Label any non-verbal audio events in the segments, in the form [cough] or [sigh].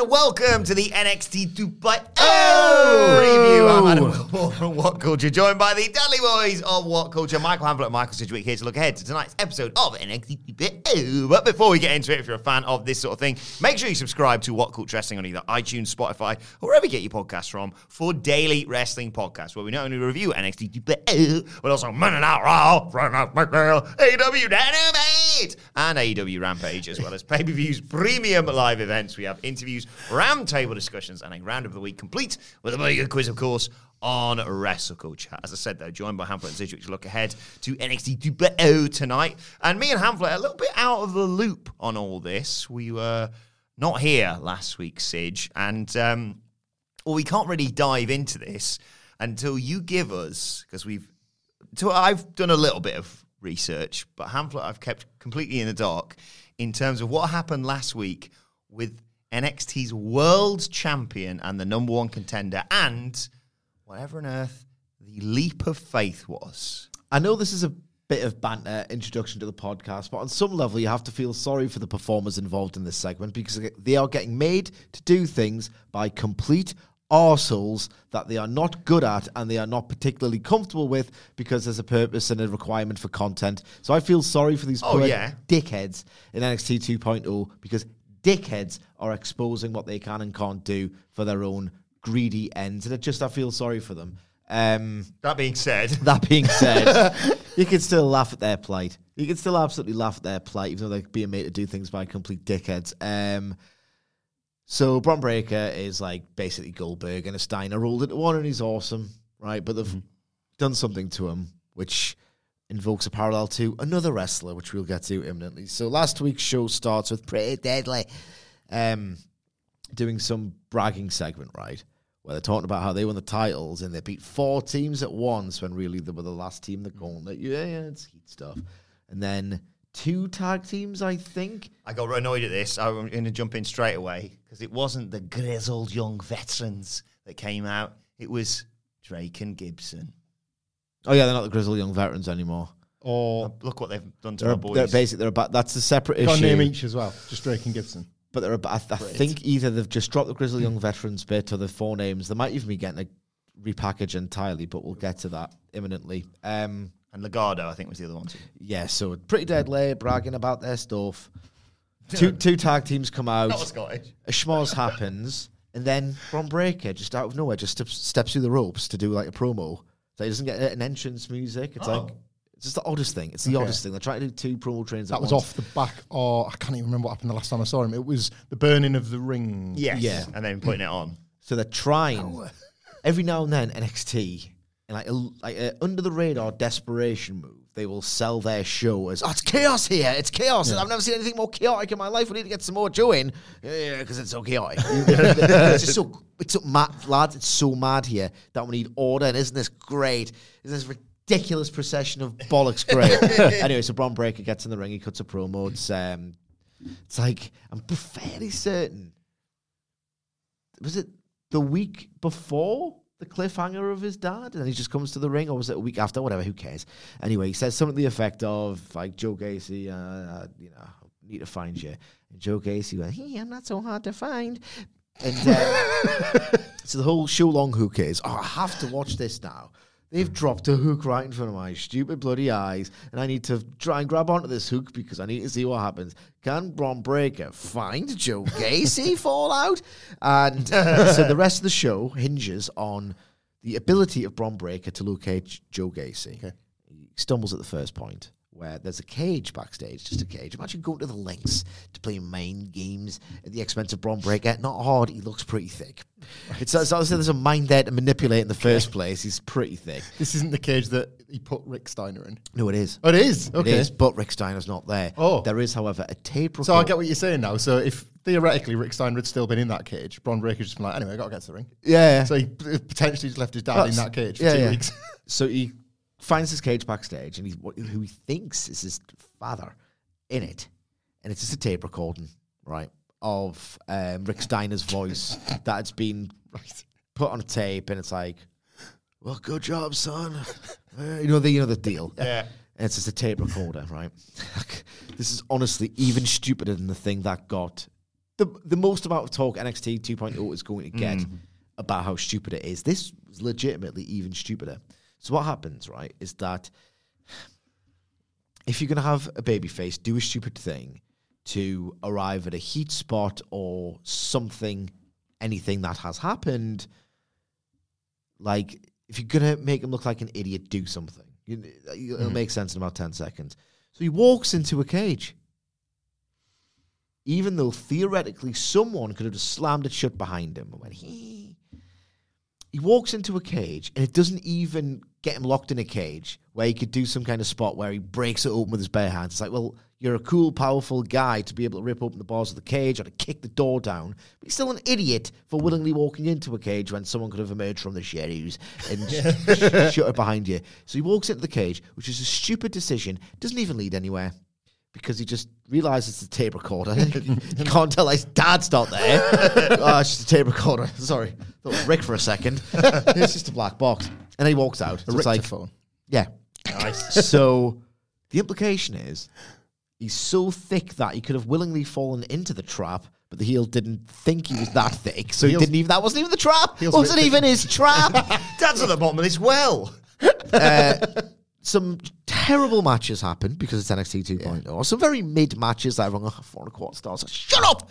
and welcome to the NXT 2.0 review. I'm Adam Wilmore from What Culture, joined by the Dudley Boys of What Culture, Michael Hamflett and Michael Sidgwick here to look ahead to tonight's episode of NXT 2.0. But before we get into it, if you're a fan of this sort of thing, make sure you subscribe to What Culture Wrestling on either iTunes, Spotify, or wherever you get your podcasts from for daily wrestling podcasts where we not only review NXT 2.0, but also Monday Night Raw, Friday Night Dynamite, and AEW Rampage, as well as pay-per-views, premium live events. We have interviews, roundtable discussions, and a round of the week complete with a mega quiz, of course, on Wrestle Culture. As I said, though, joined by Hamflett and Sidgwick to look ahead to NXT 2.0 tonight. And me and Hamflett a little bit out of the loop on all this. We were not here last week, Sidge, and um, well, we can't really dive into this until you give us, because we've, so I've done a little bit of research, but Hamflett I've kept completely in the dark in terms of what happened last week with NXT's world champion and the number one contender, and whatever on earth the leap of faith was. I know this is a bit of banter introduction to the podcast, but on some level, you have to feel sorry for the performers involved in this segment because they are getting made to do things by complete arseholes that they are not good at and they are not particularly comfortable with because there's a purpose and a requirement for content. So I feel sorry for these Oh, poor yeah. dickheads in NXT 2.0 because dickheads are exposing what they can and can't do for their own greedy ends. And it just, I feel sorry for them. Um, That being said, [laughs] that being said, [laughs] you can still laugh at their plight. You can still absolutely laugh at their plight, even though they're being made to do things by complete dickheads. Um, so Bron Breakker is like basically Goldberg and a Steiner rolled into one, and he's awesome, right? But they've done something to him, which invokes a parallel to another wrestler, which we'll get to imminently. So last week's show starts with Pretty Deadly, um, doing some bragging segment, right? Where they're talking about how they won the titles and they beat four teams at once when really they were the last team that gauntlet. Yeah, yeah, it's heat stuff. And then two tag teams, I think. I got annoyed at this. I'm going to jump in straight away because it wasn't the grizzled young veterans that came out. It was Drake and Gibson. Oh yeah, they're not the grizzled young veterans anymore. Or Look what they've done to They're, my they're boys. basically they're about that's a separate got a issue. name each as well. Just Drake and Gibson. But they're about, I, th- I think either they've just dropped the grizzled young veterans bit or the four names. They might even be getting a repackage entirely, but we'll get to that imminently. Um, and Legado, I think, was the other one too. yeah, so pretty deadly, bragging about their stuff. [laughs] Two two tag teams come out. Not Scottish. a schmoz [laughs] happens, and then Bron Breakker just out of nowhere just steps, steps through the ropes to do like a promo. So he doesn't get an entrance music. It's Oh. like it's just the oddest thing. It's the oddest thing. They're trying to do two promo trains. That at was once. off the back. Or I can't even remember what happened the last time I saw him. It was the burning of the ring. Yes. Yeah. And then putting it on. So they're trying every now and then NXT in like a, like a under the radar desperation move. They will sell their show as oh, it's chaos here. It's chaos. I've never seen anything more chaotic in my life. We need to get some more Joe in yeah, because it's so chaotic. [laughs] it's just so it's so mad, lads. It's so mad here that we need order. And isn't this great? Isn't this ridiculous procession of bollocks great? [laughs] anyway, so Bron Breakker gets in the ring. He cuts a promo. It's um, it's like I'm fairly certain was it the week before the cliffhanger of his dad, and he just comes to the ring, or was it a week after? Whatever, who cares? Anyway, he says something to the effect of like Joe Gacy, uh, you know, need to find you. And Joe Gacy went, "Hey, I'm not so hard to find." And uh, [laughs] so the whole show long, who cares? Oh, I have to watch this now. They've dropped a hook right in front of my stupid bloody eyes, and I need to try and grab onto this hook because I need to see what happens. Can Bron Breakker find Joe Gacy [laughs] fall out? And uh, so the rest of the show hinges on the ability of Bron Breakker to locate Joe Gacy. He stumbles at the first point where there's a cage backstage, just a cage. Imagine going to the lengths to play mind games at the expense of Bron Breakker. Not hard, he looks pretty thick. It's, it's obviously there's a mind there to manipulate in the first place. He's pretty thick. This isn't the cage that he put Rick Steiner in. No, it is. Oh, it is. Okay. It is, but Rick Steiner's not there. Oh. There is, however, a tape recorder. So I get what you're saying now. So if theoretically Rick Steiner had still been in that cage, Bron Breakker's just been like, anyway, I got to get to the ring. Yeah. So he potentially just left his dad in that cage for yeah, two yeah. weeks. So he finds his cage backstage, and he's what, who he thinks is his father in it, and it's just a tape recording, right, of um, Rick Steiner's voice [laughs] that's been put on a tape, and it's like, "Well, good job, son." Uh, you know the you know the deal. [laughs] Yeah. And it's just a tape recorder, right? this is honestly even stupider than the thing that got the the most amount of talk NXT 2.0 is going to get about how stupid it is. This was legitimately even stupider. So what happens, right, is that if you're going to have a baby face do a stupid thing to arrive at a heat spot or something, anything that has happened, like if you're gonna make him look like an idiot, do something. You, it'll mm-hmm. make sense in about ten seconds. So he walks into a cage, even though theoretically someone could have just slammed it shut behind him. When he he walks into a cage, and it doesn't even get him locked in a cage where he could do some kind of spot where he breaks it open with his bare hands. It's like, well, you're a cool, powerful guy to be able to rip open the bars of the cage or to kick the door down. But you're still an idiot for willingly walking into a cage when someone could have emerged from the shadows and sh- shut it behind you. So he walks into the cage, which is a stupid decision, doesn't even lead anywhere. Because he just realizes it's a tape recorder. [laughs] he can't tell his dad's not there. [laughs] oh, it's just a tape recorder. [laughs] Sorry. Thought it was Rick for a second. it's just a black box. And then he walks out. A So it's like, phone. yeah. so the implication is he's so thick that he could have willingly fallen into the trap, but the heel didn't think he was that thick, so he Heel's- didn't even. That wasn't even the trap. Heel's a bit wasn't thick. even his trap. Dad's at the bottom of this well. Uh, Some terrible matches happen because it's NXT 2.0. Some very mid matches that are wrong four and a quarter stars. Shut up!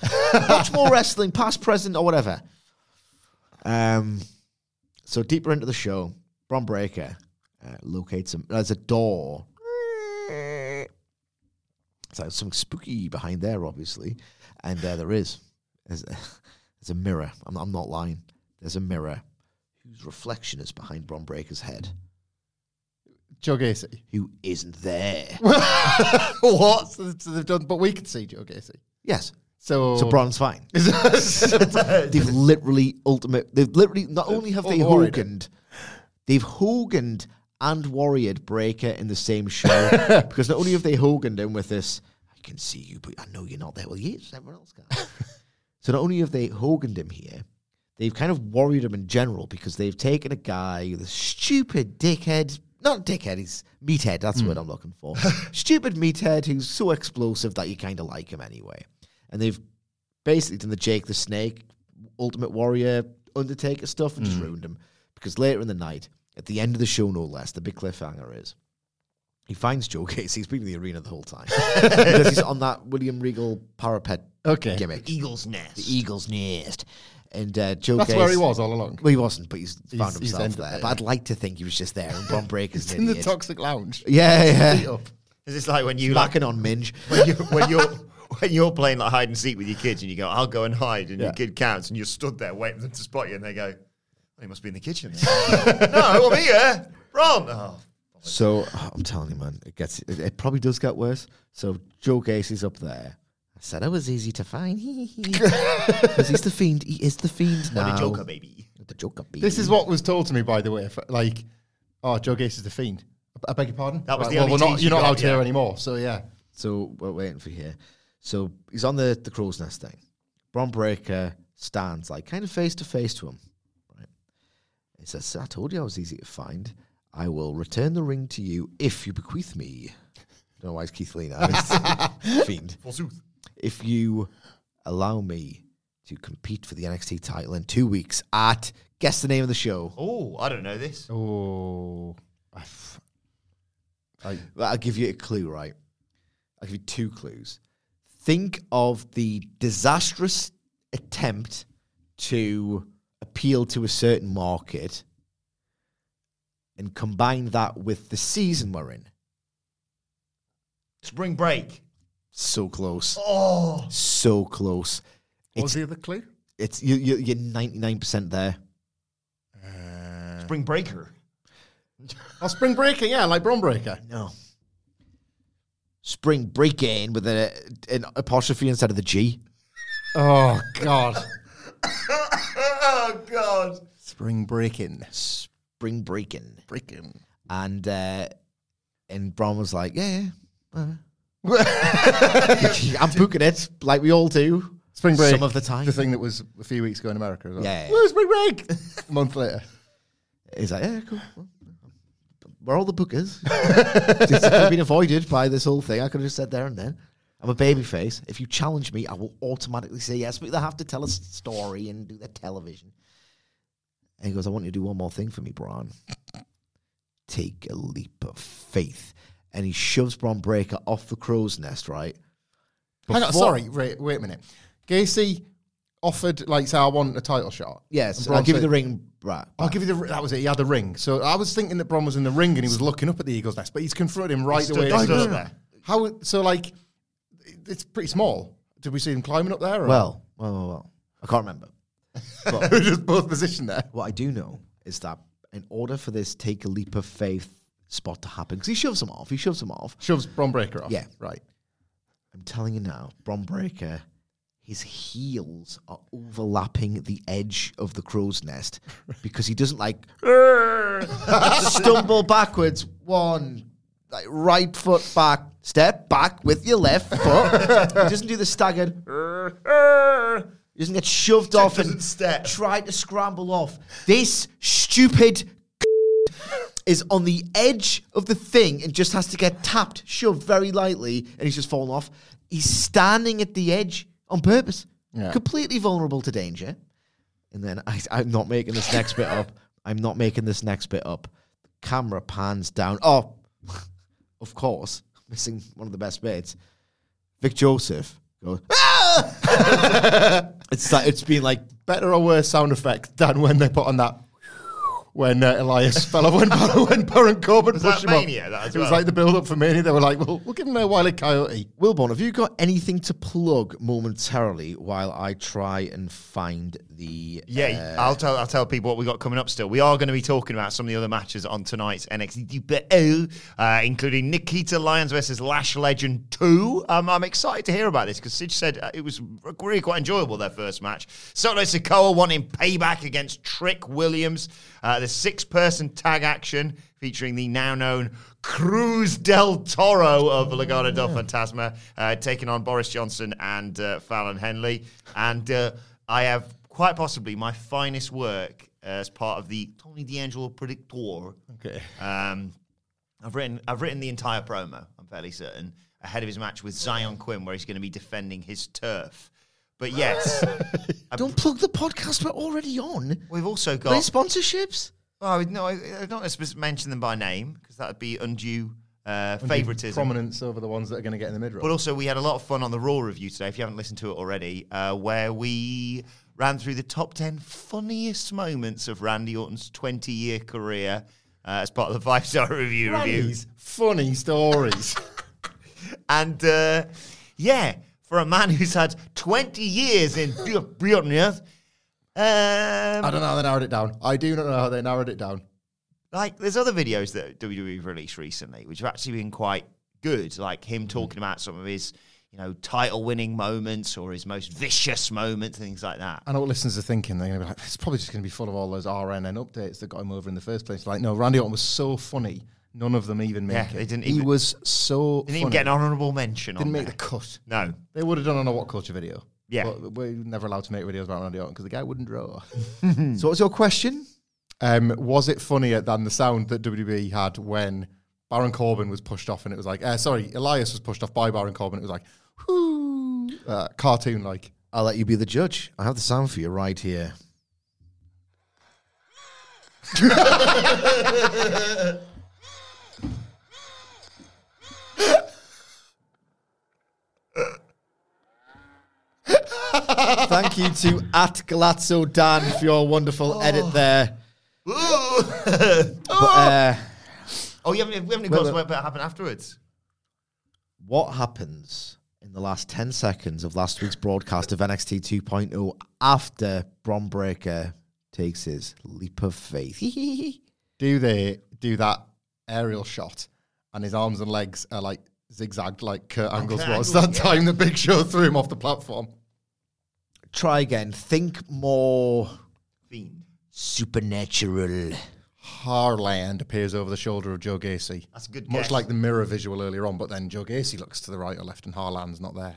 Watch more wrestling, past, present, or whatever. Um, so deeper into the show, Bron Breakker uh, locates him. There's a door. So there's something spooky behind there, obviously, and uh, there is. There's a, there's a mirror. I'm, I'm not lying. There's a mirror whose reflection is behind Bron Breakker's head, Joe Gacy. who isn't there. [laughs] what? So, so they've done, but we could see Joe Gacy. yes. So, So Bron's fine. [laughs] [laughs] they've literally ultimate. They've literally not only have they. Hoganed, they've Hoganed and Warriored Breakker in the same show because not only have they Hoganed him with this, I can see you, but I know you're not there. Well, yes, everyone else can. so not only have they Hoganed him here, they've kind of worried him in general because they've taken a guy, the stupid dickhead. Not dickhead, he's meathead. That's what hmm. I'm looking for. [laughs] stupid meathead who's so explosive that you kind of like him anyway. And they've basically done the Jake the Snake, Ultimate Warrior, Undertaker stuff and just hmm. ruined him. Because later in the night, at the end of the show, no less, the big cliffhanger is he finds Joe Gacy. He's been in the arena the whole time [laughs] because he's on that William Regal parapet Okay. gimmick, Eagle's nest. the Eagle's Nest. And uh, Joe that's Gacy, where he was all along. Well, he wasn't, but he's, found he's himself ended there. there, But. I'd like to think he was just there and [laughs] Bron Breakker's It's an in the toxic lounge. [laughs] yeah, Feet yeah. Is this like when you like Smacking on Minge. when you when you're [laughs] when you're playing like hide and seek with your kids and you go, I'll go and hide, and Yeah. your kid counts, and you're stood there waiting for them to spot you, and they go, well, he must be in the kitchen. no, I'm here, Ron. Oh, So oh, I'm telling you, man, it gets it, it probably does get worse. So Joe Gacy's up there. I said it was easy to find [laughs] [laughs] because he's the fiend. He is the fiend what now. a joker, baby. The Joker. Baby. This is what was told to me, by the way. if- Like, oh, Joe Gacy's the fiend. I beg your pardon. That was Right, the well, only we're not, You're not got, out here yeah. anymore. So yeah, So we're waiting for here. So he's on the the crow's nest thing. Bron Breakker stands like kind of face to face to him. Right. He says, "I told you I was easy to find. I will return the ring to you if you bequeath me." [laughs] don't know why it's Keith Lee now. It's fiend. Forsooth. If you allow me to compete for the NXT title in two weeks at guess the name of the show. Oh, I don't know this. Oh, I f- I, Well, I'll give you a clue, right? I'll give you two clues. Think of the disastrous attempt to appeal to a certain market and combine that with the season we're in. Spring break. So close. Oh, So close. what was It's, the other clue? it's you, you, you're 99% there. spring breaker. [laughs] Oh, Spring Breaker, yeah, like Bron Breakker. No. Spring break in with a, an apostrophe instead of the G. Oh God, [coughs] oh God. Spring Breaking, Spring breaking. breaking. And uh, and Bron was like, yeah, yeah. uh." [laughs] I'm booking it like we all do. Spring Break, Some of the time. the thing that was a few weeks ago in America. As well. Yeah. Woo, Spring Break. a month later. He's like, yeah, cool. Well, We're all the bookers. [laughs] I've been avoided by this whole thing. I could have just said there and then. I'm a baby face. If you challenge me, I will automatically say yes, but they have to tell a story and do their television. And he goes, I want you to do one more thing for me, Bron. Take a leap of faith. And he shoves Bron Breakker off the crow's nest, right? Hang on, sorry, wait, wait a minute. Gacy offered, like, say, I want a title shot. Yes, I'll give you the ring, right? I'll give you the. That was it. He had the ring. So I was thinking that Bron was in the ring and he was looking up at the Eagle's nest, but he's confronted him right away. he stood no, no, no. How? So like, it's pretty small. Did we see him climbing up there? Or? Well, well, well, well. I can't remember. [laughs] But we're just both positioned there. What I do know is that in order for this take a leap of faith spot to happen, because he shoves him off, he shoves him off. Shoves Bron Breakker off. Yeah. right. I'm telling you now, Bron Breakker, his heels are overlapping the edge of the crow's nest [laughs] because he doesn't like [laughs] stumble backwards. One, like right foot back, step back with your left foot. he doesn't do the staggered. He doesn't get shoved off and step. try to scramble off. This stupid is on the edge of the thing and just has to get tapped, shoved very lightly, and he's just fallen off. He's standing at the edge on purpose, Yeah. completely vulnerable to danger. And then I, I'm not making this next bit up. I'm not making this next bit up. Camera pans down. Oh, [laughs] of course, missing one of the best bits. Vic Joseph goes. "Ah!" [laughs] it's like it's been like Better or worse sound effect than when they put on that. When uh, Elias [laughs] fell off, when, when Baron Corbin Was pushed that him up. Mania, that as it was like the build up for Mania. They were like, well, we'll give him a Wiley Coyote. Wilborn, have you got anything to plug momentarily while I try and find the? Yeah, uh, I'll tell I'll tell people what we got coming up. Still, we are going to be talking about some of the other matches on tonight's NXT uh, including Nikita Lyons versus Lash Legend Two. Um, I'm excited to hear about this because Sid said uh, it was really quite enjoyable their first match. Solo Sikoa wanting payback against Trick Williams. Uh, the six-person tag action featuring the now known Cruz del Toro of Legado del Fantasma, uh, taking on Boris Johnson and uh, Fallon Henley. And uh, I have quite possibly my finest work as part of the Tony D'Angelo Predictor. Okay. Um, I've written I've written the entire promo. I'm fairly certain ahead of his match with Zion Quinn, where he's going to be defending his turf. But yes, [laughs] don't plug the podcast. We're already on. we've also Any got. sponsorships? Oh, I no, I, I'm not supposed to mention them by name because that would be undue uh, favoritism. Prominence over the ones that are going to get in the mid. But also, we had a lot of fun on the Raw review today. If you haven't listened to it already, uh, where we ran through the top ten funniest moments of Randy Orton's 20 year career uh, as part of the five star [laughs] review review. Randy's funny stories. [laughs] And uh, yeah, for a man who's had 20 years in [laughs] Britannia, I um, don't know how they narrowed it down. I do not know how they narrowed it down. like there's other videos that WWE released recently, which have actually been quite good. Like him talking about some of his, you know, title winning moments or his most vicious moments, things like that. I know what listeners are thinking. They're going to be like, it's probably just going to be full of all those RNN updates that got him over in the first place. Like, no, Randy Orton was so funny. None of them even make Yeah, it. they didn't he even- was so Didn't even get an honourable mention Didn't make there. the cut. No. They would have done on a What Culture video. Yeah. But we're never allowed to make videos about Randy Orton because the guy wouldn't draw. [laughs] So, what's your question? Um, was it funnier than the sound that WWE had when Baron Corbin was pushed off and it was like, uh, sorry, Elias was pushed off by Baron Corbin. It was like, uh, cartoon like. I'll let you be the judge. I have the sound for you right here. Thank you to at Galazzo Dan for your wonderful edit there. [laughs] But, uh, Oh, you haven't, we haven't even Wait, got to wait. what happened afterwards. what happens in the last 10 seconds of last week's broadcast of NXT 2.0 after Bron Breakker takes his leap of faith? [laughs] Do they do that aerial shot and his arms and legs are like zigzagged like Kurt Angle's was that yeah. time the Big Show threw him off the platform? Try again. Think more Fiend. supernatural. Harland appears over the shoulder of Joe Gacy. That's a good Much guess. like the mirror visual earlier on, but then Joe Gacy looks to the right or left and Harland's not there.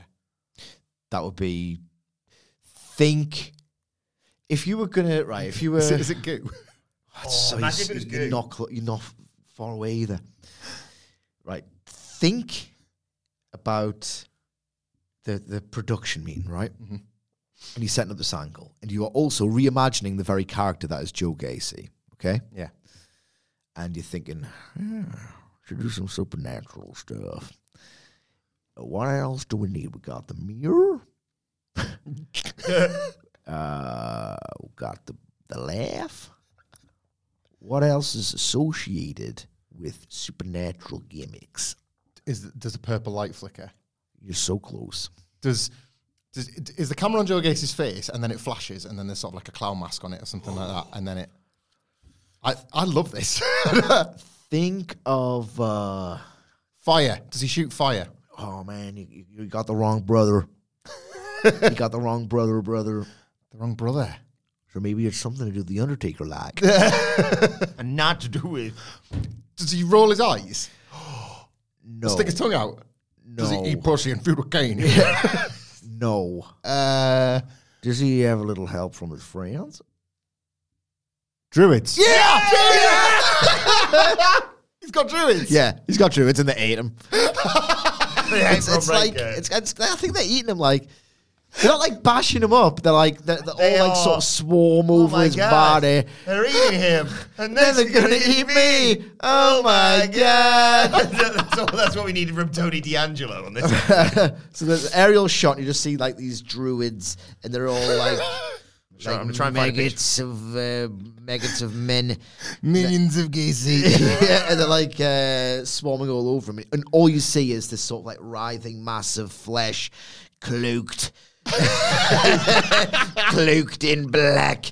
That would be. Think. If you were gonna right, if you [laughs] were, Is it, is it goo? [laughs] That's so imagine you- if it was you're not clo- you're not far away either. Right, think about the the production meeting, right? Mm-hmm. And you're setting up this angle, and you are also reimagining the very character that is Joe Gacy. Okay, Yeah. And you're thinking, "Yeah, should do some supernatural stuff. What else do we need? We got the mirror. [laughs] uh, we got the the laugh. What else is associated with supernatural gimmicks? Is does the purple light flicker? You're so close. Does does is the camera on Joe Gacy's face and then it flashes and then there's sort of like a clown mask on it or something like that and then it. I I love this. [laughs] Think of uh fire. Does he shoot fire? oh man, you, you- you got the wrong brother. [laughs] you got the wrong brother, brother. The wrong brother. So maybe it's something to do with the Undertaker like. [laughs] and not to do with. Does he roll his eyes? [gasps] no. Stick his tongue out? No Does he No. eat pussy and food with cane? No. uh, Does he have a little help from his friends? Druids. Yeah! [laughs] He's got druids. Yeah, he's got druids and they ate him. [laughs] it's, it's like it's, it's. I think they're eating him like. They're not like bashing him up. They're like they're, they're They all like are. sort of swarm Oh over his God. body. They're eating him. And Then then they're gonna eat me. Oh, oh my god! [laughs] that's, all, that's what we needed from Tony D'Angelo on this. so there's an aerial shot. And you just see like these druids, and they're all like. Sorry, like I'm gonna try and find a maggots of uh, maggots of men, Millions of Gacy. [laughs] yeah, and they're like uh, swarming all over him. And all you see is this sort of like writhing mass of flesh, cloaked, [laughs] cloaked in black,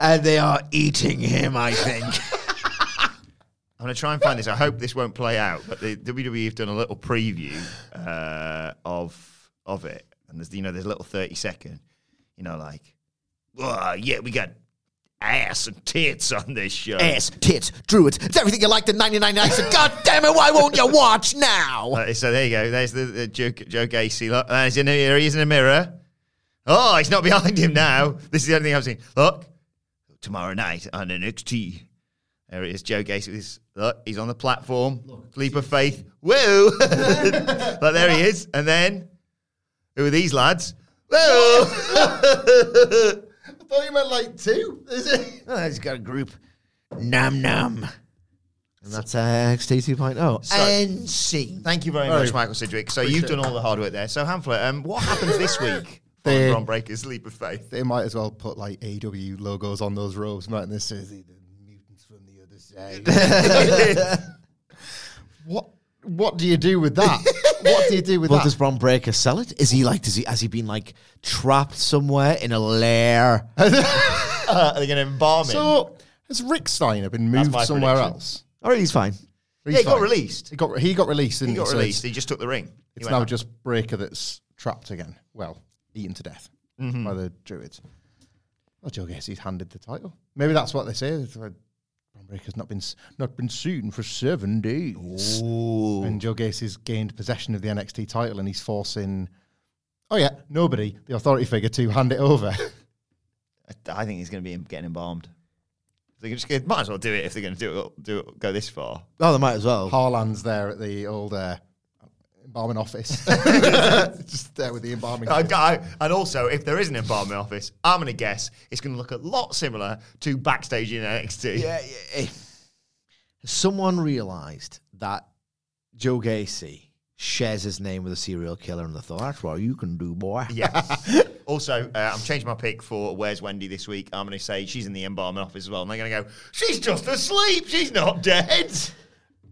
and they are eating him. I think. [laughs] I'm going to try and find this. I hope this won't play out, but the WWE have done a little preview uh, of of it, and there's you know there's a little 30 second, you know like, oh yeah, we got ass and tits on this show. Ass, tits, druids. It's everything you liked in '99. So God damn it, why won't you watch now? [laughs] Uh, so there you go. There's the, the Joe, Joe Gacy. Look, uh, he's in a, he's in a mirror. Oh, he's not behind him now. This is the only thing I've seen. Look, tomorrow night on NXT. There it is, Joe Gacy. with his- Look, he's on the platform. Leap of faith. Whoa! [laughs] but there he is. And then, who are these lads? Whoa! [laughs] I thought you meant like two. Is it? [laughs] Oh, he's got a group. Num num. And that's uh, NXT 2.0. So- and scene. Thank you very Very much, Michael Sidgwick. So you've done all the hard work there. So Hamflett, um, what happens this [laughs] week on They- Bron Breakker's Leap of Faith? They might as well put like AW logos on those robes, right? And this says the mutants from the other side. [laughs] what What do you do with that? what do you do with Well, that? does Bron Breakker sell it? Is he like, does he, has he been like trapped somewhere in a lair? [laughs] Uh, are they going to embalm him? so has Rick Steiner been That's moved my somewhere prediction. else? All right, he's fine. yeah, he got released. He got he got released. He Didn't got So released. it's- He just took the ring. He It's went now out. just Breakker that's trapped again. Well, eaten to death Mm-hmm. by the Druids. Well, Joe he's handed the title. Maybe that's what they say. It's like, Bron Breakker's not been s- not been seen for seven days, Ooh. and Joe Gacy's gained possession of the NXT title, and he's forcing. Oh yeah, nobody, the authority figure, to hand it over. [laughs] I- I think he's going to be getting embalmed. They can just they might as well do it if they're going to do it, do it, go this far. Oh, they might as well. Harland's there at the old uh, embalming office. [laughs] Just there with the embalming. I, and also, if there is an embalming office, I'm going to guess it's going to look a lot similar to backstage in NXT. Yeah, yeah. Someone realised that Joe Gacy shares his name with a serial killer, and they thought, "That's what you can do, boy." Yeah. [laughs] also, uh, I'm changing my pick for Where's Wendy this week. I'm going to say she's in the embalming office as well. And they're going to go, she's just asleep. She's not dead.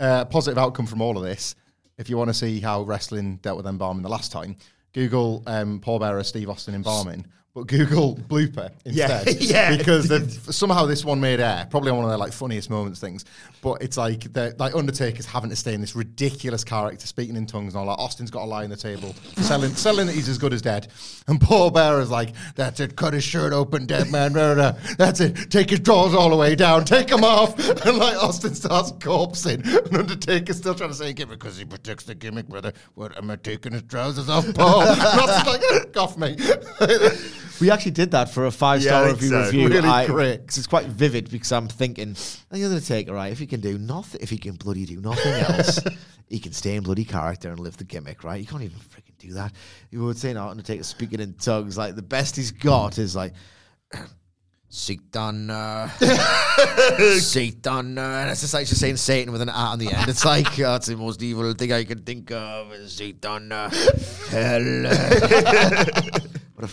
uh, positive outcome from all of this. If you want to see how wrestling dealt with embalming the last time, Google um, Paul Bearer Steve Austin embalming, but Google blooper instead. [laughs] yeah. Because somehow this one made air, probably one of their like funniest moments things. But it's like the like Undertaker's having to stay in this ridiculous character, speaking in tongues and all that. Austin's got to lie on the table, selling selling that he's as good as dead. And Paul Bear is like, that's it, cut his shirt open, dead man. rah, rah. That's it, take his drawers all the way down, take them off. [laughs] And like Austin starts corpsing, and Undertaker's still trying to say, give it because he protects the gimmick, brother. What am I taking his trousers off, Paul? [laughs] and Austin's like, off me. We actually did that for a five star think review. so. review. Really I- great. 'cause it's quite vivid because I'm thinking, the Undertaker, right? If he can do nothing, if he can bloody do nothing else, [laughs] he can stay in bloody character and live the gimmick, right? You can't even freaking do that. You would say now Undertaker speaking in tongues, like the best he's got is like. [clears throat] Satan, uh, [laughs] Satan, uh, and it's just like just saying Satan with an at on the end. It's like oh, it's the most evil thing I can think of. is Satan, uh, hell, uh. [laughs] what a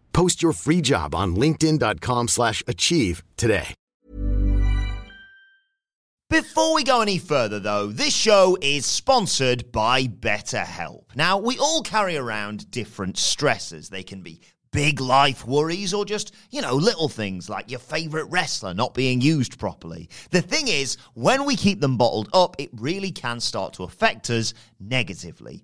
Post your free job on linkedin.com/achieve slash achieve today. Before we go any further, though, this show is sponsored by BetterHelp. Now, we all carry around different stresses. They can be big life worries or just, you know, little things like your favorite wrestler not being used properly. The thing is, when we keep them bottled up, it really can start to affect us negatively.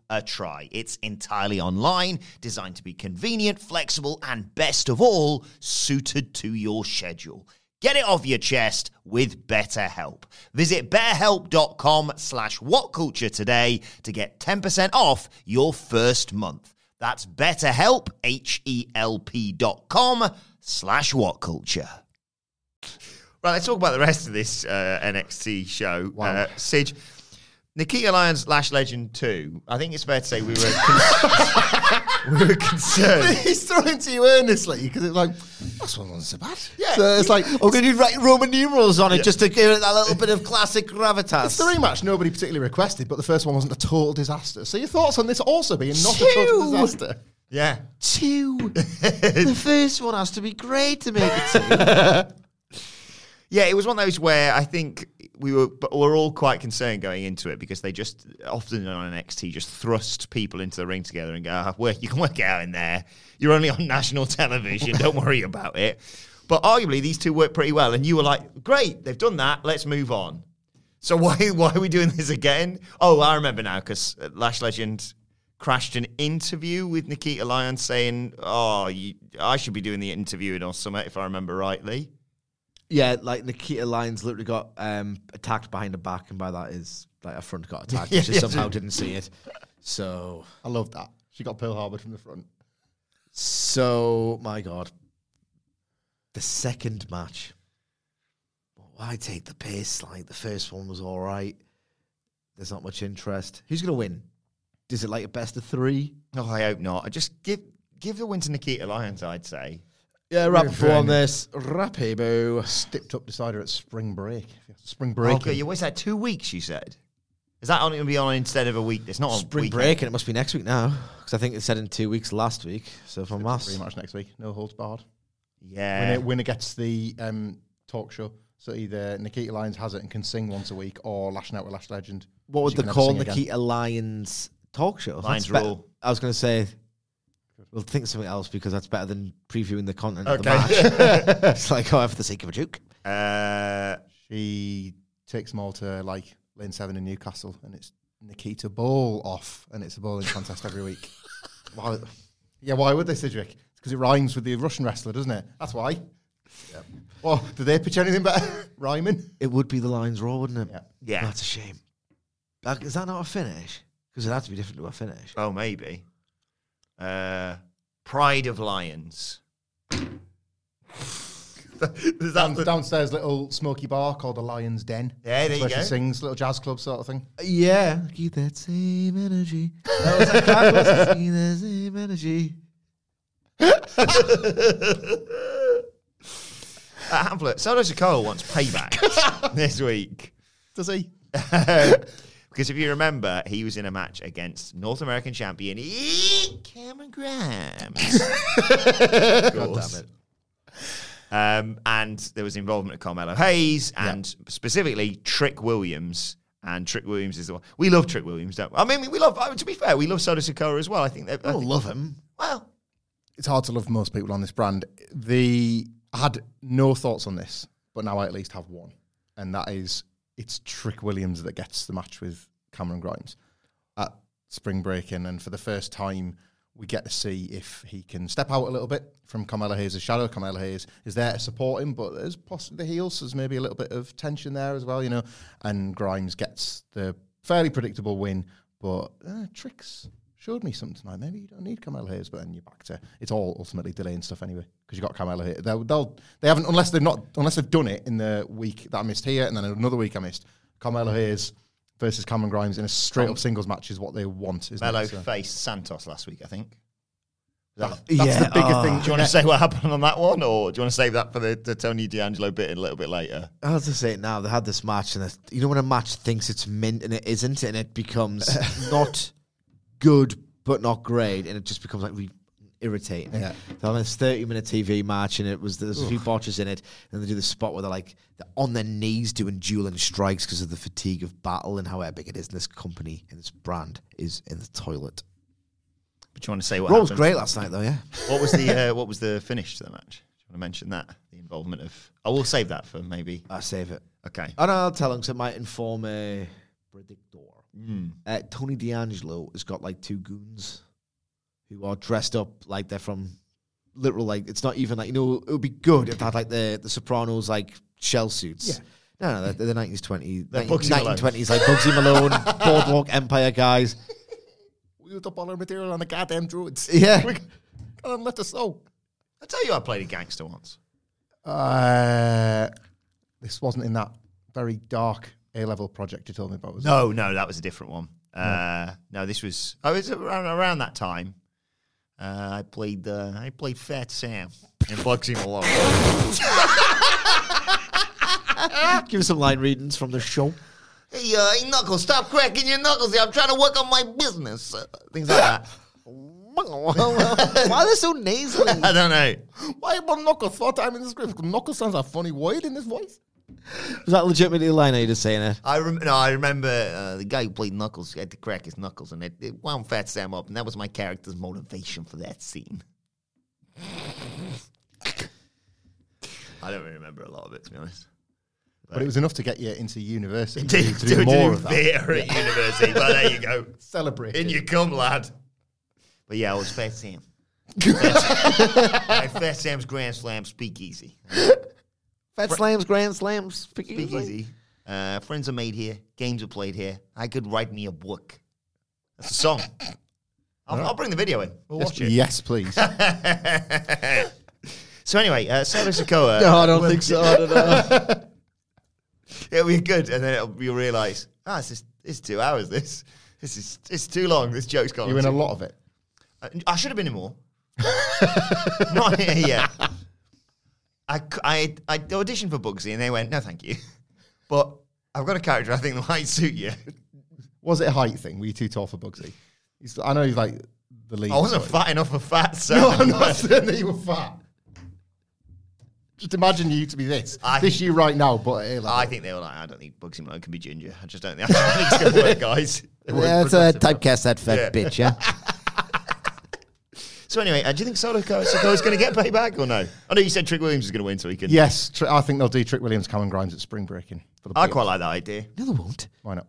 a try. It's entirely online, designed to be convenient, flexible, and best of all, suited to your schedule. Get it off your chest with BetterHelp. Visit betterhelp.com slash whatculture today to get 10% off your first month. That's betterhelp, H-E-L-P dot com slash whatculture. Right, let's talk about the rest of this uh, NXT show. Uh, Sid, Nikita Lyons Lash Legend 2, I think it's fair to say we were, con- [laughs] we were concerned. [laughs] He's throwing to you earnestly because it's like, that's one wasn't so bad. Yeah. So it's like, I'm going to write Roman numerals on it just to give it that little bit of classic gravitas. It's the rematch nobody particularly requested, but the first one wasn't a total disaster. So your thoughts on this also being not a total disaster? Yeah. Two. [laughs] the first one has to be great to make it two. Yeah, it was one of those where I think we were but we're all quite concerned going into it because they just often on NXT just thrust people into the ring together and go, "Ah, work, you can work out in there. You're only on [laughs] national television. Don't worry about it. But arguably, these two work pretty well, and you were like, "Great, they've done that. Let's move on." So [laughs] why why are we doing this again? Oh, I remember now because Lash Legend crashed an interview with Nikita Lyons saying, "Oh, you, I should be doing the interviewing or something if I remember rightly." Yeah, like Nikita Lyons literally got um, attacked behind the back, and by that is like a front got attacked. [laughs] Yeah, she yeah. somehow didn't see it. So, I love that. She got Pearl Harbor from the front. so my God, the second match. Why take the piss? Like the first one was all right. There's not much interest. Who's gonna win? Is it like a best of three? Oh, I hope not. I just give give the win to Nikita Lyons. I'd say. Yeah, We're Rapibo on friends. this. Rapibo. Stipped up decider at spring break. Spring break. Okay, you always had two weeks. You said. Is that only going to be on instead of a week? It's not on Spring weekend. break, and it must be next week now. Because I think it said in two weeks last week. So from us. much next week. No holds barred. Yeah. Winner, winner gets the um, talk show. So either Nikita Lyons has it and can sing once a week, or lashing out with Lash Legend. What would She they call sing again. Nikita Lyons talk show? Lions That's bet- Rule. I was going to say, we'll think of something else because that's better than previewing the content of the match. [laughs] it's like, oh, for the sake of a joke. Uh, She takes them all to like lane seven in Newcastle, and it's Nikita Ball off, and it's a bowling contest every week. [laughs] Why? Yeah, why would they, Sidgwick? It's because it rhymes with the Russian wrestler, doesn't it? That's why. Well, did they pitch anything better? [laughs] Rhyming? It would be the Lions Raw, wouldn't it? Yeah. Yeah. That's a shame. Like, is that not a finish? Because it had to be different to a finish. oh, maybe. Uh, Pride of Lions. [laughs] Down, the- downstairs, little smoky bar called the Lion's Den. Yeah, there you go. She sings little jazz club sort of thing. Yeah. Keep that same energy. That was like that was [laughs] Keep that same energy. [laughs] Uh, Hamflett, Solo Sikoa wants payback this week. Does he? Because if you remember, he was in a match against North American champion Cameron Grimes. [laughs] God damn it. Um, and there was involvement of Carmelo Hayes and specifically Trick Williams. And Trick Williams is the one. We love Trick Williams, don't we? I mean, we love, I mean, to be fair, we love Solo Sikoa as well. I think they I don't love him. Well, It's hard to love most people on this brand. The I had no thoughts on this, but now I at least have one, and that is it's Trick Williams that gets the match with Cameron Grimes at spring breaking, and for the first time we get to see if he can step out a little bit from Carmelo Hayes' shadow. Carmelo Hayes is there to support him, but there's possibly the heels, there's maybe a little bit of tension there as well, you know. And Grimes gets the fairly predictable win, but uh, Tricks showed me something tonight. Maybe you don't need Carmelo Hayes, but then you're back to it's all ultimately delaying stuff anyway because you got Carmelo Hayes. They'll, they'll they haven't unless they've not unless they've done it in the week that I missed here and then another week I missed. Carmelo Hayes versus Cameron Grimes in a straight up singles match is what they want. Isn't Melo it? So- faced Santos last week, I think. That- That's Yeah, the bigger oh. thing. do you want to say what happened on that one, or do you want to save that for the, the Tony D'Angelo bit a little bit later? I was to say it now. They had this match, and it, you know when a match thinks it's mint and it isn't, and it becomes [laughs] not good but not great, and it just becomes like re- irritating. Yeah. They had this thirty-minute TV match, and it was there's a few botches in it, and they do the spot where they're like they're on their knees doing dueling strikes because of the fatigue of battle and how epic it is. And this company and this brand is in the toilet. But do you want to say what Raw was happened? great last night, though. Yeah. What was the [laughs] uh, what was the finish to the match? Do you want to mention that? The involvement of. I will save that for maybe. I save it. Okay. Oh no, I'll tell him because it might inform a predictor. Hmm. Uh, Tony D'Angelo has got like two goons who are dressed up like they're from literal like it's not even like you know it would be good if they had like the the Sopranos like shell suits. Yeah. No, no, they're, they're the nineties, twenties, They're nineteen Malone. like Bugsy Malone, [laughs] Boardwalk Empire guys. We used up all our material on the goddamn druids. Yeah. we can't let us know. I tell you, I played a gangster once. Uh, this wasn't in that very dark A level project you told me about. Was it? No, no, that was a different one. Uh, no, this was. I was around, around that time. Uh, I played. Uh, I played Fat Sam in Bugsy Malone. [laughs] Give us some line readings from the show. hey, uh, hey, Knuckles, stop cracking your knuckles! I'm trying to work on my business. Uh, things like that. Why are they so nasally? [laughs] I don't know. Why about Knuckles four times in the script? 'Cause Knuckles sounds like funny word in this voice. Was that legitimately a line? Are you just saying it? I rem- no, I remember uh, the guy who played Knuckles had to crack his knuckles, and it, it wound Fat Sam up, and that was my character's motivation for that scene. I don't really remember a lot of it, to be honest. But it was enough to get you into university. [laughs] To, to do more of that. theatre at university, but there you go. [laughs] Celebrate. In you come, lad. But yeah, I was Fat Sam. [laughs] Fat, Fat Sam's Grand Slam Speakeasy. Fat slams, grand slams, speakeasy. Speakeasy. Uh, friends are made here. Games are played here. I could write me a book. That's a song. [laughs] I'll, I'll bring the video in. We'll yes, watch it. yes, please. [laughs] So anyway, uh, Solo Sikoa. [laughs] No, I don't think so. I don't know. It'll be good, and then it'll, you'll realise, ah, it's just it's two hours. This this is it's too long. This joke's gone. You on in a too- lot of it. I, I should have been in more. Not here yet. I, c- I, I auditioned for Bugsy, and they went, no, thank you. [laughs] But I've got a character I think that might suit you. [laughs] Was it a height thing? Were you too tall for Bugsy? He's, I know he's like the lead. I wasn't fat enough for fat, so No, I'm not saying that you were fat. Just imagine you to be this. I this think- you right now, but at A level. I think they were like, I don't think Bugsy Malone can be ginger. I just don't think, I don't think it's going to work, guys. They Yeah, it's a progressive typecast that fat Yeah. bitch, yeah. [laughs] So anyway, uh, do you think Solo Sikoa is going to get payback or no? I know you said Trick Williams is going to win, so he can. Yes, tr- I think they'll do Trick Williams, Cameron Grimes at spring breaking. For the I playoffs. quite like that idea. No, they won't. Why not?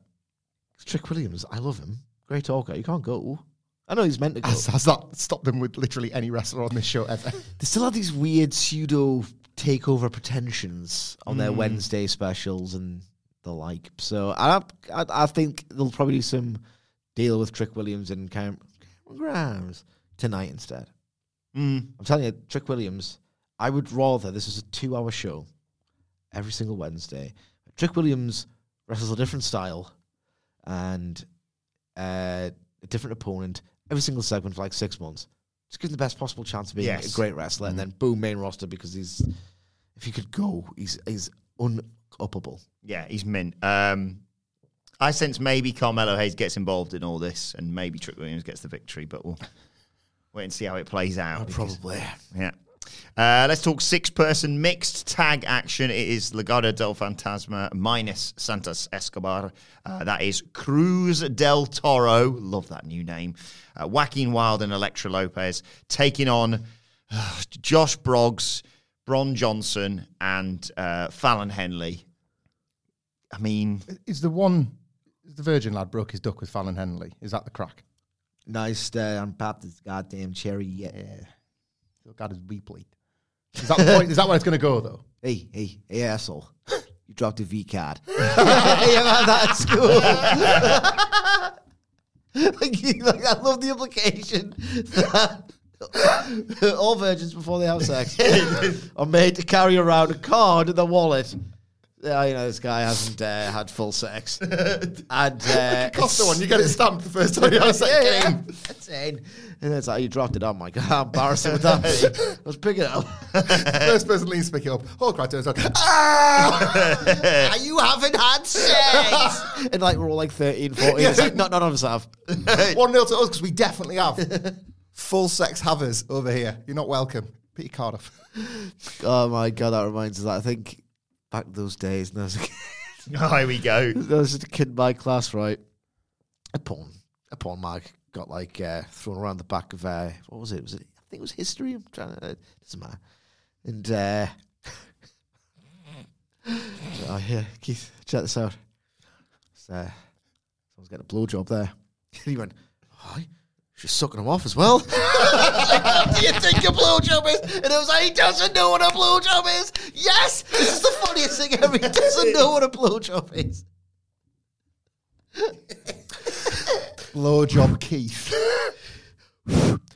It's Trick Williams. I love him. Great talker. You can't go. I know he's meant to go. Has, has that stopped them with literally any wrestler on this show ever? [laughs] They still have these weird pseudo takeover pretensions on Hmm. their Wednesday specials and the like. So I, I, I think they'll probably do some deal with Trick Williams and Cam, Cameron Grimes tonight instead. Mm. I'm telling you, Trick Williams. I would rather this was a two-hour show every single Wednesday. Trick Williams wrestles a different style and uh, a different opponent every single segment for like six months. Just give him the best possible chance of being Yes. a great wrestler, and then boom, main roster because he's if he could go, he's he's unuppable. Yeah, he's mint. Um, I sense maybe Carmelo Hayes gets involved in all this, and maybe Trick Williams gets the victory, but we'll wait and see how it plays out. because- Probably. Yeah. Uh, let's talk six person mixed tag action. It is Legado del Fantasma minus Santos Escobar. Uh, that is Cruz del Toro. Love that new name. Uh, Joaquin Wilde and Elektra Lopez taking on uh, Josh Briggs, Brooks Jensen, and uh, Fallon Henley. I mean, Is the one, is the Virgin lad broke his duck with Fallon Henley? Is that the crack? Nice uh, unpopped this goddamn cherry. Yeah. Still got his V plate. Is that point? Is that where it's going to go though? Hey, hey, hey, asshole! [laughs] You dropped a V card. you ever had that school? [laughs] like, like, I love the implication that [laughs] all virgins before they have sex are made to carry around a card in their wallet. Yeah, you know this guy hasn't uh, had full sex, [laughs] and uh, Costa one, you get it stamped the first time you have sex. yeah, yeah. That's it. And it's like you dropped it. Oh my god, how embarrassing would that be? [laughs] Let's pick it up. First person leans to pick it up. Hulk right turns on. Ah! [laughs] you haven't had sex. and like we're all like 13, 14. It's like, no, none of us have. One nil to us because we definitely have full sex havers over here. You're not welcome. Put your card off. Oh my god, that reminds us. That I think back those days. And I was a kid, [laughs] oh, here we go. [laughs] I was just a kid in my class, right? A porn, a porn mag got like uh, thrown around the back of uh, what was it? Was it? I think it was history. I'm trying to. Uh, doesn't matter. And uh, [laughs] oh yeah, Keith, check this out. So, uh, someone's getting a blowjob there. he went, "Hi." She's sucking him off as well. what [laughs] do you think a blowjob is? And it was like, he doesn't know what a blowjob is. Yes, this is the funniest thing ever. He doesn't know what a blowjob is. Blowjob Keith. [laughs]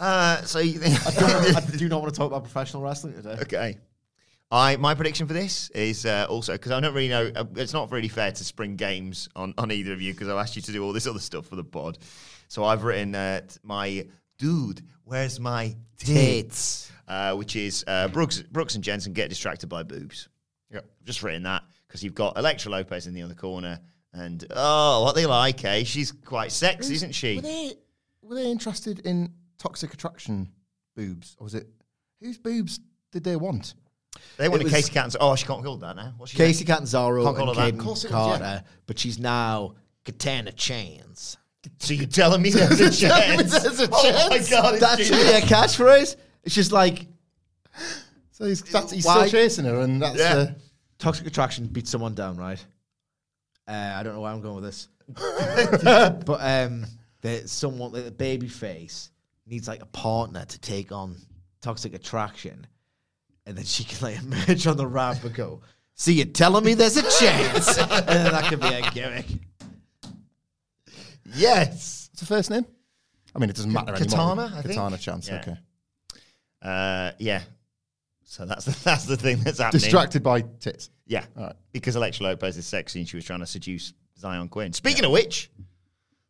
Uh, so you think. I do not want to talk about professional wrestling today. Okay. I my prediction for this is uh, also because I don't really know. Uh, it's not really fair to spring games on, on either of you because I've asked you to do all this other stuff for the pod. So I've written uh, my dude. Where's my tits? Uh, which is uh, Brooks Brooks and Jensen get distracted by boobs. Yep. I've just written that because you've got Elektra Lopez in the other corner, and oh, what they like, eh? She's quite sexy, isn't she? Were they, were they interested in toxic attraction boobs? Or was it. Whose boobs did they want? They wanted was- Casey Caton. Oh, she can't call that now. What's she Kacy Catanzaro Can't call and her. Caden Of course it was, Carter, yeah. but she's now Katana Chance. So you're telling me there's a [laughs] chance? There's a Oh my chance. god, it's That should be a catchphrase. It's just like So he's, that's, he's Why- still chasing her, and that's. Yeah. Uh, toxic attraction beats someone down, right? Uh, I don't know why I'm going with this, [laughs] but um, the someone the baby face needs like a partner to take on toxic attraction, and then she can like emerge on the ramp and go, "See, you're telling me there's a chance," [laughs] and then that could be a gimmick. Yes. what's the first name? I mean, it doesn't matter anymore. Katana, I think. Katana chance, Yeah. okay. Uh, yeah. So that's the, [laughs] that's the thing that's happening. Distracted by tits. Yeah, All right. because Alexa Lopez is sexy and she was trying to seduce Zion Quinn. Speaking of which,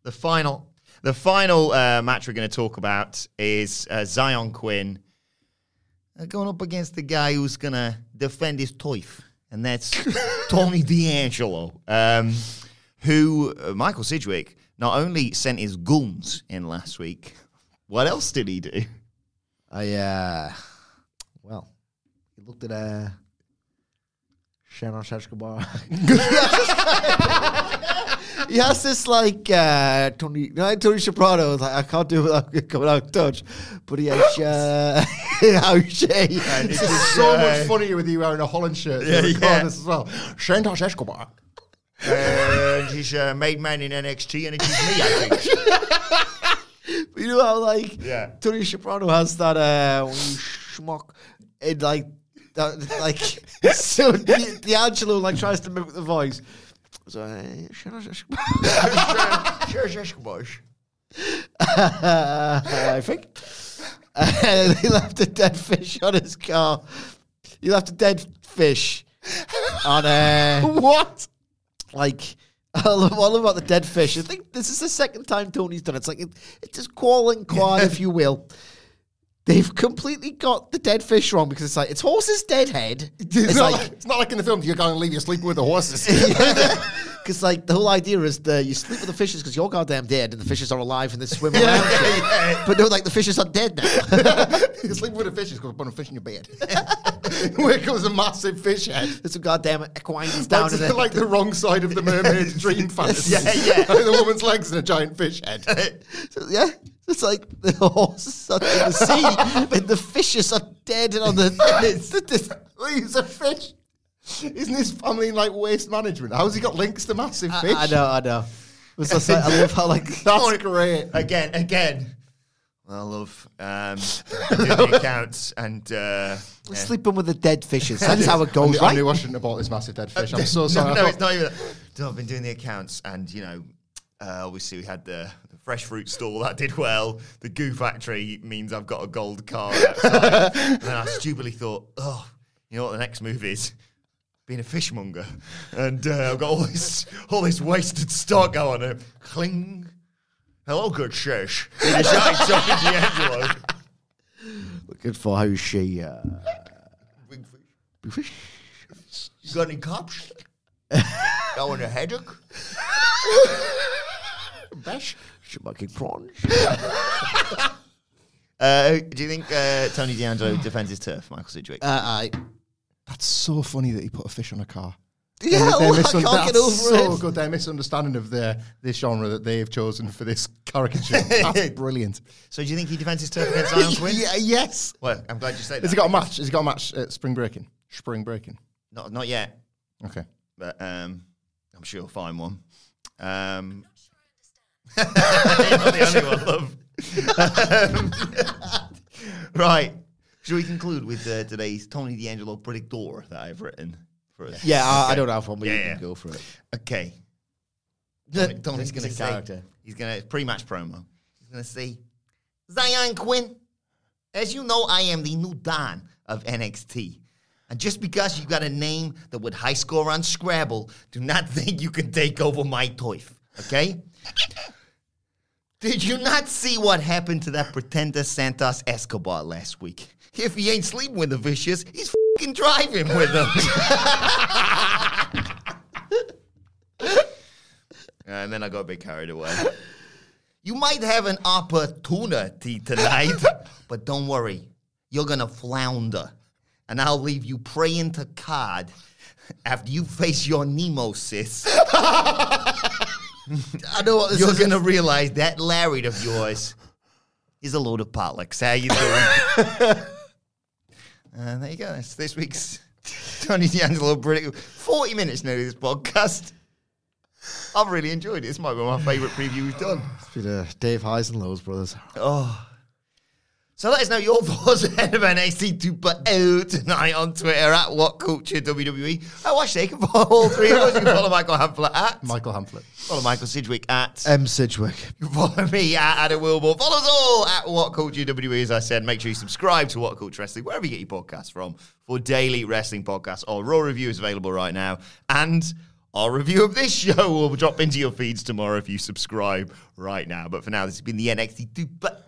the final the final uh, match we're going to talk about is uh, Zion Quinn going up against the guy who's going to defend his toif, and that's [laughs] Tony D'Angelo, um, who uh, Michael Sidgwick not only sent his goons in last week. What else did he do? I uh, well, he looked at uh, Sharon Escobar. [laughs] he has this like uh, Tony, no, Tony Soprano. Like I can't do it without [laughs] coming out of touch, but he has uh, [laughs] how Shay. It's just so much funnier with you wearing a Holland shirt. Yeah, Yeah, yeah. as well. Shantosh Escobar. and he's uh, made man in NXT, and it's me, I think. You know how like Yeah. Tony Soprano has that uh schmuck it like that like [laughs] so the, D'Angelo like tries to mimic the voice. So uh, [laughs] I think uh, he left a dead fish on his car. He left a dead fish on uh [laughs] What? like love, about the dead fish. I think this is the second time Tony's done it. It's like it, it's just call and quad, if you will. They've completely got the dead fish wrong because it's like it's horse's dead head. [laughs] It's, It's not like like, it's not like in the film you're going to leave you sleeping with the horses. [laughs] because [laughs] like the whole idea is that you sleep with the fishes because you're goddamn dead and the fishes are alive and they swim around. you. But no, like the fishes are dead now. you're sleeping with the fishes because put a fish in your bed. Where comes a massive fish head? There's some goddamn equines down That's in like the wrong side of the mermaid's dream fantasy. Yeah, yeah. Like the woman's legs and a giant fish head. So, yeah, it's like the horses are in the sea [laughs] but the fishes are dead and on the. It's, it's, [laughs] He's a fish. Isn't his family in like waste management? How's he got links to massive fish? I, know, I know. It's just like, I love how like [laughs] That's great. again, again. I love um, doing the accounts and uh, yeah. sleeping with the dead fishes. That's how it I goes, I right? knew I shouldn't have bought this massive dead fish. I'm so sorry. No, thought- it's not even. That. I've been doing the accounts, and you know, uh, obviously we had the fresh fruit stall that did well. The goo factory means I've got a gold card. outside. [laughs] and then I stupidly thought, oh, you know what the next move is? Being a fishmonger, and uh, I've got all this all this wasted stock going. And cling. Hello, good shish. In a shouting D'Angelo. Looking for how she. Uh, Big fish. big fish. You got any cops? [laughs] Going a headache? Besh? Shemaking prawns. [laughs] Uh, do you think uh, Tony D'Angelo defends his turf, Michael Sidgwick? Uh, I. That's so funny that he put a fish on a car. Yeah, their well, I can't get that's over so it. good. Their misunderstanding of the this genre that they've chosen for this caricature. [laughs] That's brilliant. so do you think he defends his turf against Zion [laughs] Quinn? yeah, yes. Well, I'm glad you said Has that. he got a match? Has he got a match at spring breaking? Spring breaking. Not, not yet, Okay. but um, I'm sure he'll find one. Um, you're not the only [laughs] one, love. Um, [laughs] right. Should we conclude with uh, today's Tony D'Angelo predictor that I've written for us? Yeah, I, I don't have one, but you Yeah, can go for it. Okay. Tony, Tony's He's going to say, character. he's going to pre-match promo. He's going to say, Zion Quinn, as you know, I am the new Don of NXT. And just because you got a name that would high score on Scrabble, do not [laughs] think you can take over my toif. Okay? Did you not see what happened to that pretender Santos Escobar last week? If he ain't sleeping with the vicious, he's fucking driving with them. [laughs] and then I got a bit carried away. You might have an opportunity tonight, [laughs] but don't worry. You're gonna flounder. And I'll leave you praying to God after you face your nemesis. [laughs] I know what this You're is. gonna realize that Larry of yours is a load of bollocks. How you doing? and [laughs] there you go. That's this week's Tony D'Angelo British. 40 minutes now to this podcast. I've really enjoyed it. This might be my favourite preview we've done. It's been uh, Dave Highs and Lowe's brothers. Oh. So let us know your thoughts ahead of NXT 2.0 tonight on Twitter at What Culture WWE. Oh, actually, you can follow all three of us. You can follow Michael Hamflett at Michael Hamflett. Follow Michael Sidgwick at M. Sidgwick. You follow me at Adam Wilmore. Follow us all at What Culture WWE. As I said, make sure you subscribe to What Culture Wrestling, wherever you get your podcasts from, for daily wrestling podcasts. Our Raw review is available right now. And our review of this show will drop into your feeds tomorrow if you subscribe right now. But for now, this has been the NXT 2.0